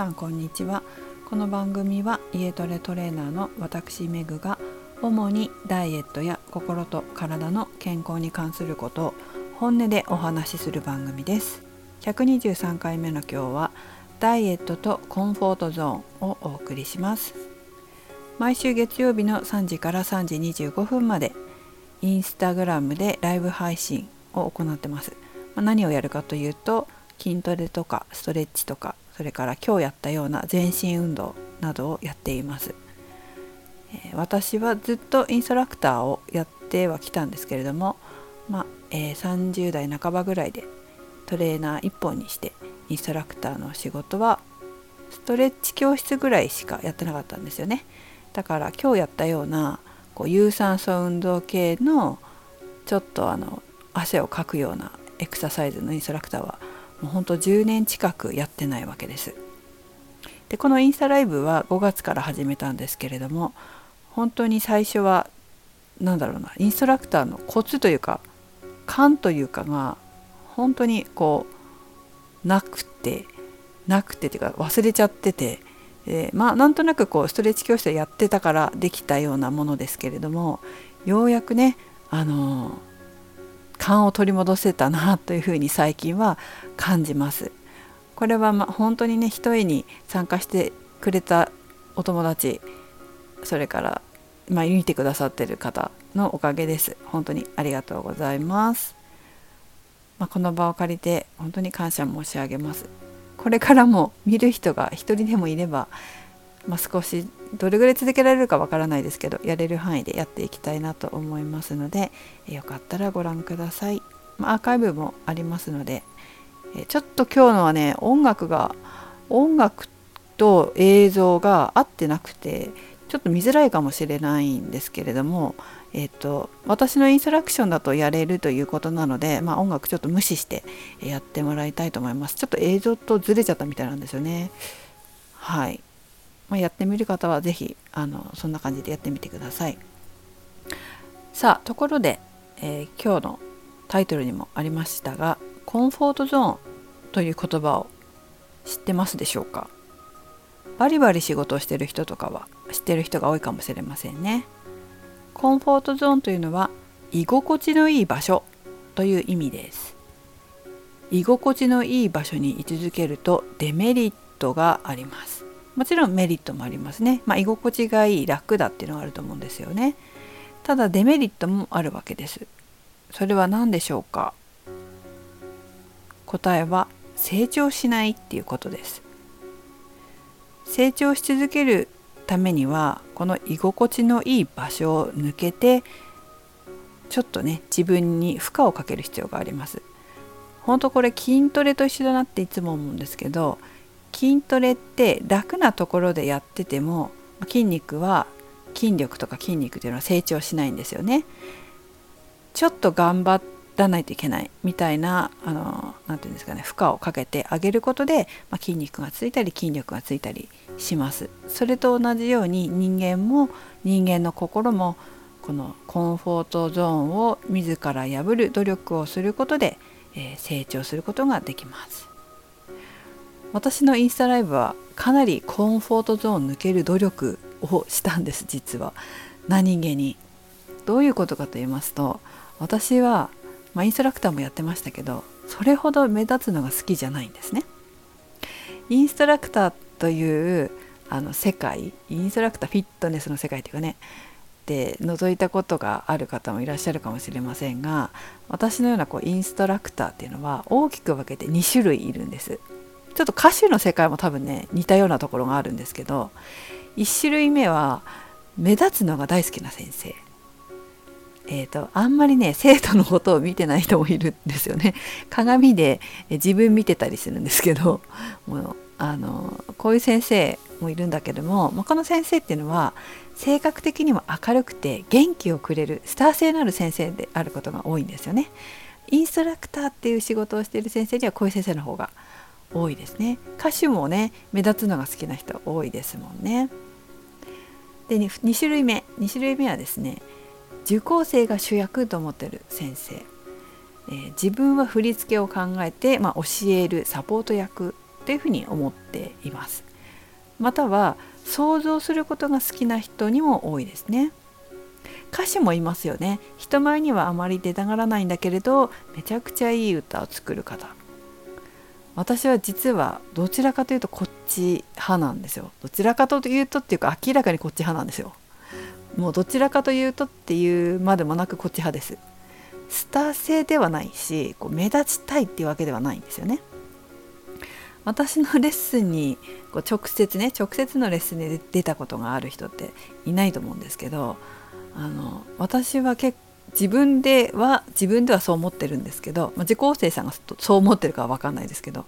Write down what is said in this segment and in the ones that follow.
さんこんにちは。この番組は家トレトレーナーの私メグが主にダイエットや心と体の健康に関することを本音でお話しする番組です。123回目の今日はダイエットとコンフォートゾーンをお送りします。毎週月曜日の3時から3時25分までインスタグラムでライブ配信を行ってます、まあ、何をやるかというと筋トレとかストレッチとかそれから今日やったような全身運動などをやっています、え、私はずっとインストラクターをやってはきたんですけれども、まあえ、30代半ばぐらいでトレーナー1本にしてインストラクターの仕事はストレッチ教室ぐらいしかやってなかったんですよね。だから今日やったようなこう有酸素運動系のちょっとあの汗をかくようなエクササイズのインストラクターはもうほんと10年近くやってないわけです。でこのインスタライブは5月から始めたんですけれども本当に最初は何だろうなインストラクターのコツというか勘というかが本当にこうなくてなくてっていうか忘れちゃってて、えー、まあなんとなくこうストレッチ教室やってたからできたようなものですけれどもようやくねあのー勘を取り戻せたなというふうに最近は感じます。これはま本当にね一重に参加してくれたお友達それからまあ、見てくださってる方のおかげです。本当にありがとうございます。まあ、この場を借りて本当に感謝申し上げます。これからも見る人が一人でもいれば、まあ、少しどれぐらい続けられるかわからないですけどやれる範囲でやっていきたいなと思いますのでよかったらご覧ください、まあ、アーカイブもありますのでちょっと今日のはね音楽が音楽と映像が合ってなくてちょっと見づらいかもしれないんですけれども、えーと、私のインストラクションだとやれるということなので、まあ、音楽ちょっと無視してやってもらいたいと思います。ちょっと映像とずれちゃったみたいなんですよね。はい。まあ、やってみる方は是非あのそんな感じでやってみてください。さあところで、えー、今日のタイトルにもありましたがコンフォートゾーンという言葉を知ってますでしょうか？バリバリ仕事をしてる人とかは知ってる人が多いかもしれませんね。コンフォートゾーンというのは居心地のいい場所という意味です。居心地のいい場所に居続けるとデメリットがあります。もちろんメリットもありますね、まあ、居心地がいい楽だっていうのがあると思うんですよね。ただデメリットもあるわけです。それは何でしょうか？答えは成長しないっていうことです。成長し続けるためにはこの居心地のいい場所を抜けてちょっとね自分に負荷をかける必要があります。本当これ筋トレと一緒だなっていつも思うんですけど筋トレって楽なところでやってても筋肉は筋力とか筋肉っていうのは成長しないんですよね。ちょっと頑張らないといけないみたいなあのなていうんですかね負荷をかけてあげることで、まあ、筋肉がついたり筋力がついたりします。それと同じように人間も人間の心もこのコンフォートゾーンを自ら破る努力をすることで、えー、成長することができます。私のインスタライブはかなりコンフォートゾーン抜ける努力をしたんです実は。何気に。どういうことかと言いますと私は、まあ、インストラクターもやってましたけどそれほど目立つのが好きじゃないんですね。インストラクターというあの世界インストラクターフィットネスの世界というかねで覗いたことがある方もいらっしゃるかもしれませんが私のようなこうインストラクターっていうのは大きく分けて2種類いるんです。ちょっと歌手の世界も多分ね似たようなところがあるんですけど1種類目は目立つのが大好きな先生。えーと、あんまりね生徒のことを見てない人もいるんですよね。鏡で自分見てたりするんですけどもうあのこういう先生もいるんだけどもこの先生っていうのは性格的にも明るくて元気をくれるスター性のある先生であることが多いんですよね。インストラクターっていう仕事をしている先生にはこういう先生の方が多いですね。歌手もね目立つのが好きな人多いですもんね。で 2, 2種類目。2種類目はですね受講生が主役と思ってる先生、えー、自分は振り付けを考えて、まあ、教えるサポート役というふうに思っています。または想像することが好きな人にも多いですね。歌手もいますよね。人前にはあまり出たがらないんだけれどめちゃくちゃいい歌を作る方。私は実はどちらかというとこっち派なんですよ。どちらかというとっていうか明らかにこっち派なんですよ。もうどちらかというとっていうまでもなくこっち派です。スター性ではないしこう目立ちたいっていうわけではないんですよね。私のレッスンにこう直接ね直接のレッスンで出たことがある人っていないと思うんですけどあの私は結自分では自分ではそう思ってるんですけど、まあ、受講生さんがそう思ってるかは分かんないですけど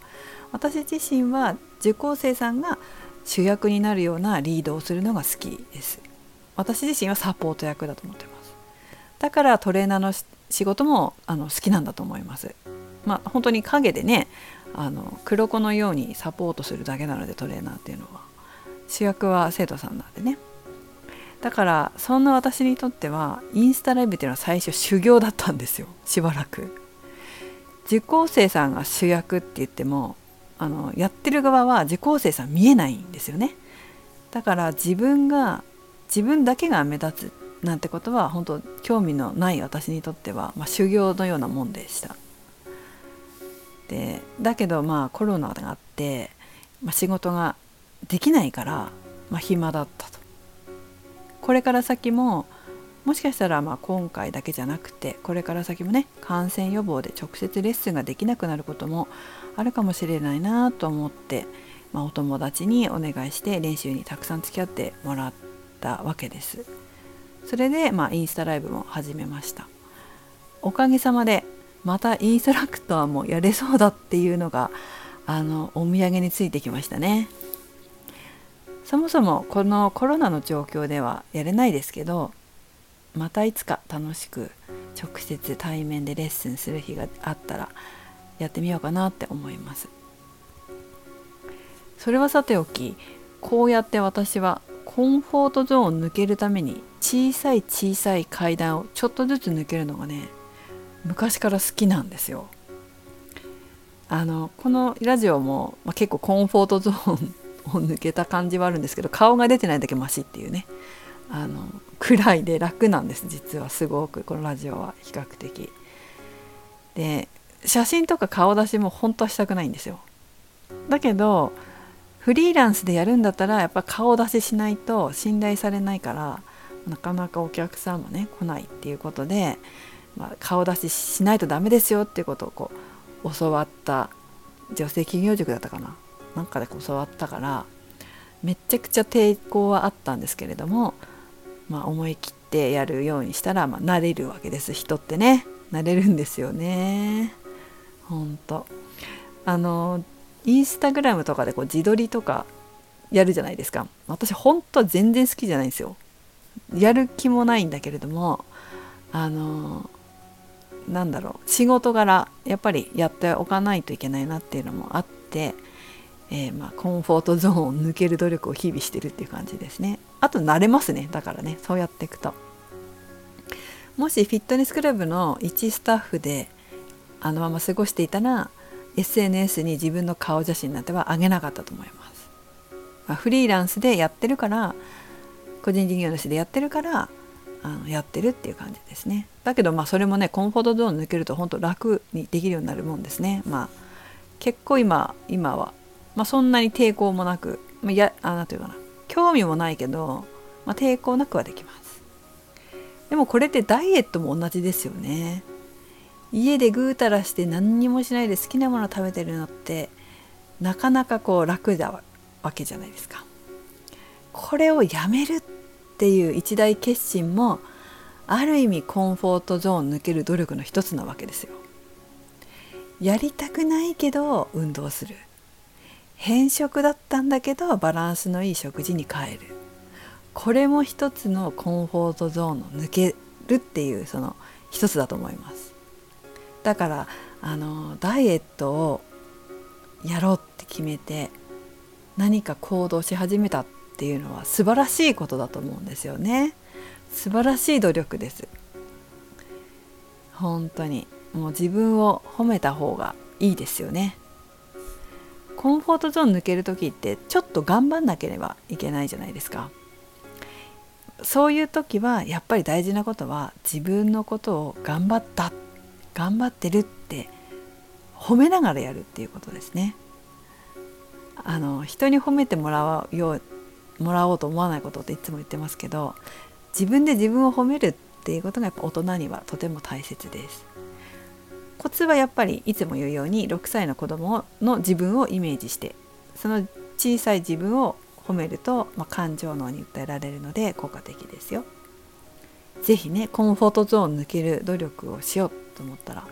私自身は受講生さんが主役になるようなリードをするのが好きです。私自身はサポート役だと思ってます。だからトレーナーの仕事もあの好きなんだと思います。まあ本当に陰でねあの黒子のようにサポートするだけなのでトレーナーっていうのは。主役は生徒さんなんでね。だからそんな私にとってはインスタライブっていうのは最初修行だったんですよ。しばらく。受講生さんが主役って言ってもあのやってる側は受講生さん見えないんですよね。だから自分が自分だけが目立つなんてことは本当興味のない私にとっては、まあ、修行のようなもんでした。でだけどまあコロナがあって、まあ、仕事ができないから、まあ、暇だったと。これから先ももしかしたらまあ今回だけじゃなくてこれから先もね感染予防で直接レッスンができなくなることもあるかもしれないなと思って、まあ、お友達にお願いして練習にたくさん付き合ってもらったわけです。それで、まあ、インスタライブも始めました。おかげさまでまたインストラクターもやれそうだっていうのがあのお土産についてきましたね。そもそもこのコロナの状況ではやれないですけどまたいつか楽しく直接対面でレッスンする日があったらやってみようかなって思います。それはさておきこうやって私はコンフォートゾーンを抜けるために小さい小さい階段をちょっとずつ抜けるのがね昔から好きなんですよ。あのこのラジオも、まあ、結構コンフォートゾーンを抜けた感じはあるんですけど顔が出てないだけマシっていうね。あの暗いで楽なんです実はすごく。このラジオは比較的。で写真とか顔出しも本当はしたくないんですよ。だけどフリーランスでやるんだったらやっぱ顔出ししないと信頼されないからなかなかお客さんもね来ないっていうことで、まあ、顔出ししないとダメですよっていうことをこう教わった女性企業塾だったかな。なんかで教わったからめちゃくちゃ抵抗はあったんですけれども、まあ、思い切ってやるようにしたら、まあ、慣れるわけです。人ってね。慣れるんですよね。ほんと。あのインスタグラムとかでこう自撮りとかやるじゃないですか。私本当は全然好きじゃないんですよ。やる気もないんだけれどもあのなんだろう。仕事柄やっぱりやっておかないといけないなっていうのもあってえー、まあ、コンフォートゾーンを抜ける努力を日々してるっていう感じですね。あと慣れますね。だからね。そうやっていくと。もしフィットネスクラブの一スタッフであのまま過ごしていたら SNS に自分の顔写真なんては上げなかったと思います、まあ、フリーランスでやってるから個人事業主でやってるからあのやってるっていう感じですね。だけどまあそれもねコンフォートゾーン抜けると本当楽にできるようになるもんですね。まあ結構今今はまあ、そんなに抵抗もなく、まあ、やあなんていうかな。興味もないけど、まあ、抵抗なくはできます。でもこれってダイエットも同じですよね。家でぐうたらして何にもしないで好きなもの食べてるのってなかなかこう楽だわけじゃないですか。これをやめるっていう一大決心もある意味コンフォートゾーン抜ける努力の一つなわけですよ。やりたくないけど運動する。変色だったんだけどバランスのいい食事に変える。これも一つのコンフォートゾーンの抜けるっていうその一つだと思います。だからあのダイエットをやろうって決めて何か行動し始めたっていうのは素晴らしいことだと思うんですよね。素晴らしい努力です。本当にもう自分を褒めた方がいいですよね。コンフォートゾーン抜ける時ってちょっと頑張んなければいけないじゃないですか。そういう時はやっぱり大事なことは自分のことを頑張った頑張ってるって褒めながらやるっていうことですね。あの人に褒めてもらうようもらおうと思わないことっていつも言ってますけど自分で自分を褒めるっていうことがやっぱ大人にはとても大切です。コツはやっぱりいつも言うように6歳の子供の自分をイメージしてその小さい自分を褒めると、まあ、感情脳に訴えられるので効果的ですよ。是非ねコンフォートゾーン抜ける努力をしようと思ったら、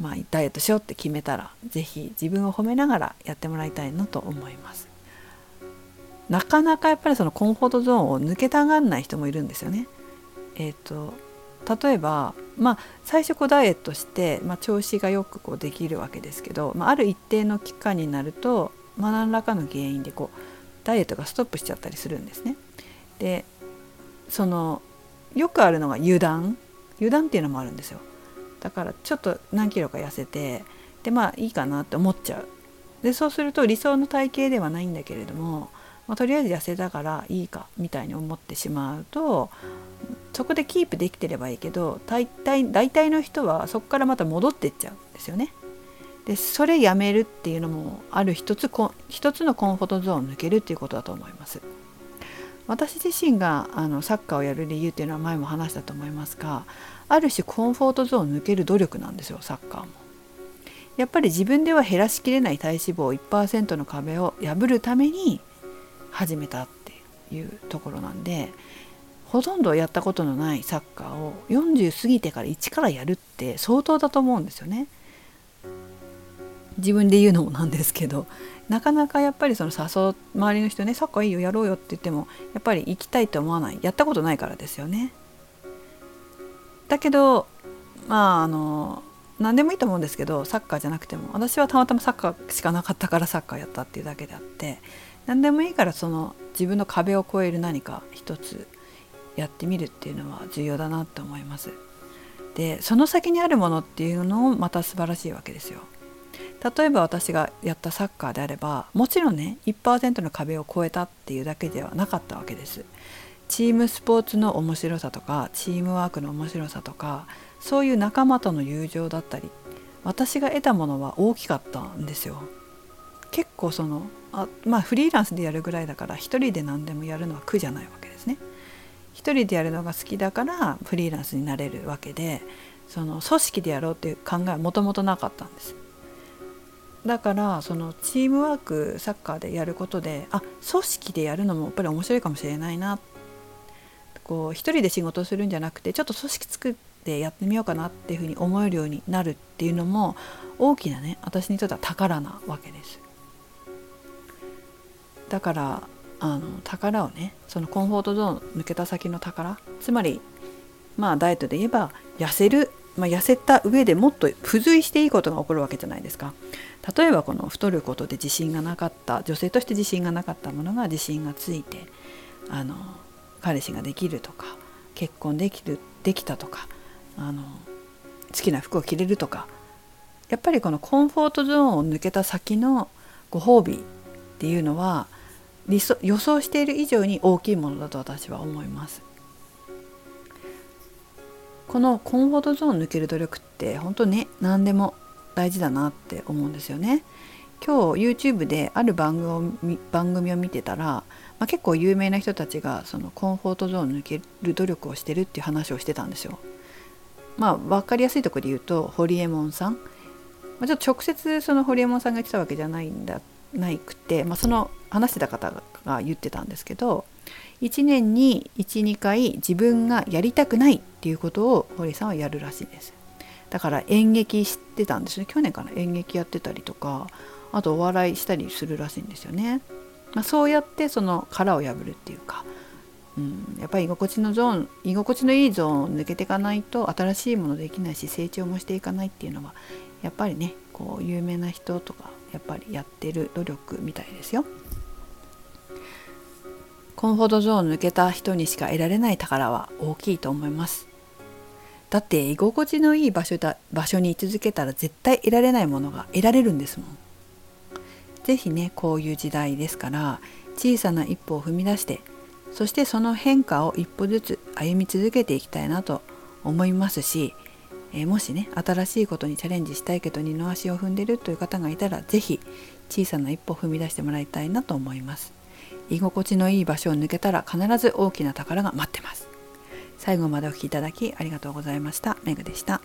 まあ、ダイエットしようって決めたら是非自分を褒めながらやってもらいたいなと思います。なかなかやっぱりそのコンフォートゾーンを抜けたがんない人もいるんですよね。えーと、例えば、まあ、最初こうダイエットして、まあ、調子がよくこうできるわけですけど、まあ、ある一定の期間になると、まあ、何らかの原因でこうダイエットがストップしちゃったりするんですね。でそのよくあるのが油断油断っていうのもあるんですよ。だからちょっと何キロか痩せてでまあいいかなって思っちゃう。でそうすると理想の体型ではないんだけれども、まあ、とりあえず痩せたからいいかみたいに思ってしまうとそこでキープできてればいいけど大体大体の人はそこからまた戻ってっちゃうんですよね。でそれやめるっていうのもある一つ一つのコンフォートゾーンを抜けるっていうことだと思います私自身があのサッカーをやる理由っていうのは前も話したと思いますがある種コンフォートゾーンを抜ける努力なんですよサッカーもやっぱり自分では減らしきれない体脂肪1%の壁を破るために始めたっていうところなんでほとんどやったことのないサッカーを40過ぎてから一からやるって相当だと思うんですよね。自分で言うのもなんですけどなかなかやっぱりその誘う周りの人ねサッカーいいよやろうよって言ってもやっぱり行きたいと思わないやったことないからですよね。だけどまああの何でもいいと思うんですけどサッカーじゃなくても私はたまたまサッカーしかなかったからサッカーやったっていうだけであって何でもいいからその自分の壁を越える何か一つやってみるっていうのは重要だなって思います。でその先にあるものっていうのもまた素晴らしいわけですよ。例えば私がやったサッカーであればもちろんね1%の壁を越えたっていうだけではなかったわけです。チームスポーツの面白さとかチームワークの面白さとかそういう仲間との友情だったり私が得たものは大きかったんですよ。結構そのあまあフリーランスでやるぐらいだから一人で何でもやるのは苦じゃないわけですね。一人でやるのが好きだからフリーランスになれるわけでその組織でやろうっていう考えはもともとなかったんです。だからそのチームワークサッカーでやることであ組織でやるのもやっぱり面白いかもしれないなこう一人で仕事するんじゃなくてちょっと組織作ってやってみようかなっていうふうに思えるようになるっていうのも大きなね私にとっては宝なわけです。だからあの宝をねそのコンフォートゾーン抜けた先の宝つまりまあダイエットで言えば痩せるまあ、痩せた上でもっと付随していいことが起こるわけじゃないですか。例えばこの太ることで自信がなかった女性として自信がなかったものが自信がついてあの彼氏ができるとか結婚できるできたとかあの好きな服を着れるとかやっぱりこのコンフォートゾーンを抜けた先のご褒美っていうのは理想予想している以上に大きいものだと私は思います。このコンフォートゾーン抜ける努力って本当ね何でも大事だなって思うんですよね。今日 YouTube である番組番組を見てたら、まあ、結構有名な人たちがそのコンフォートゾーン抜ける努力をしてるっていう話をしてたんですよ。まあ分かりやすいところで言うとホリエモンさん、まあ、ちょっと直接そのホリエモンさんが言ってたわけじゃないんだないくて、まあ、その話してた方が言ってたんですけど1年に12回自分がやりたくないっていうことを堀さんはやるらしいです。だから演劇してたんですね。去年から演劇やってたりとかあとお笑いしたりするらしいんですよね、まあ、そうやってその殻を破るっていうか、うん、やっぱり居心地のゾーン居心地のいいゾーンを抜けていかないと新しいものできないし成長もしていかないっていうのはやっぱりねこう有名な人とかやっぱりやってる努力みたいですよ。コンフォートゾーン抜けた人にしか得られない宝は大きいと思いますだって居心地のいい場所だ場所に居続けたら絶対得られないものが得られるんですもん是非ねこういう時代ですから小さな一歩を踏み出してそしてその変化を一歩ずつ歩み続けていきたいなと思いますし、えー、もしね新しいことにチャレンジしたいけど二の足を踏んでるという方がいたら是非小さな一歩踏み出してもらいたいなと思います居心地のいい場所を抜けたら必ず大きな宝が待ってます最後までお聴きいただきありがとうございました。めぐでした。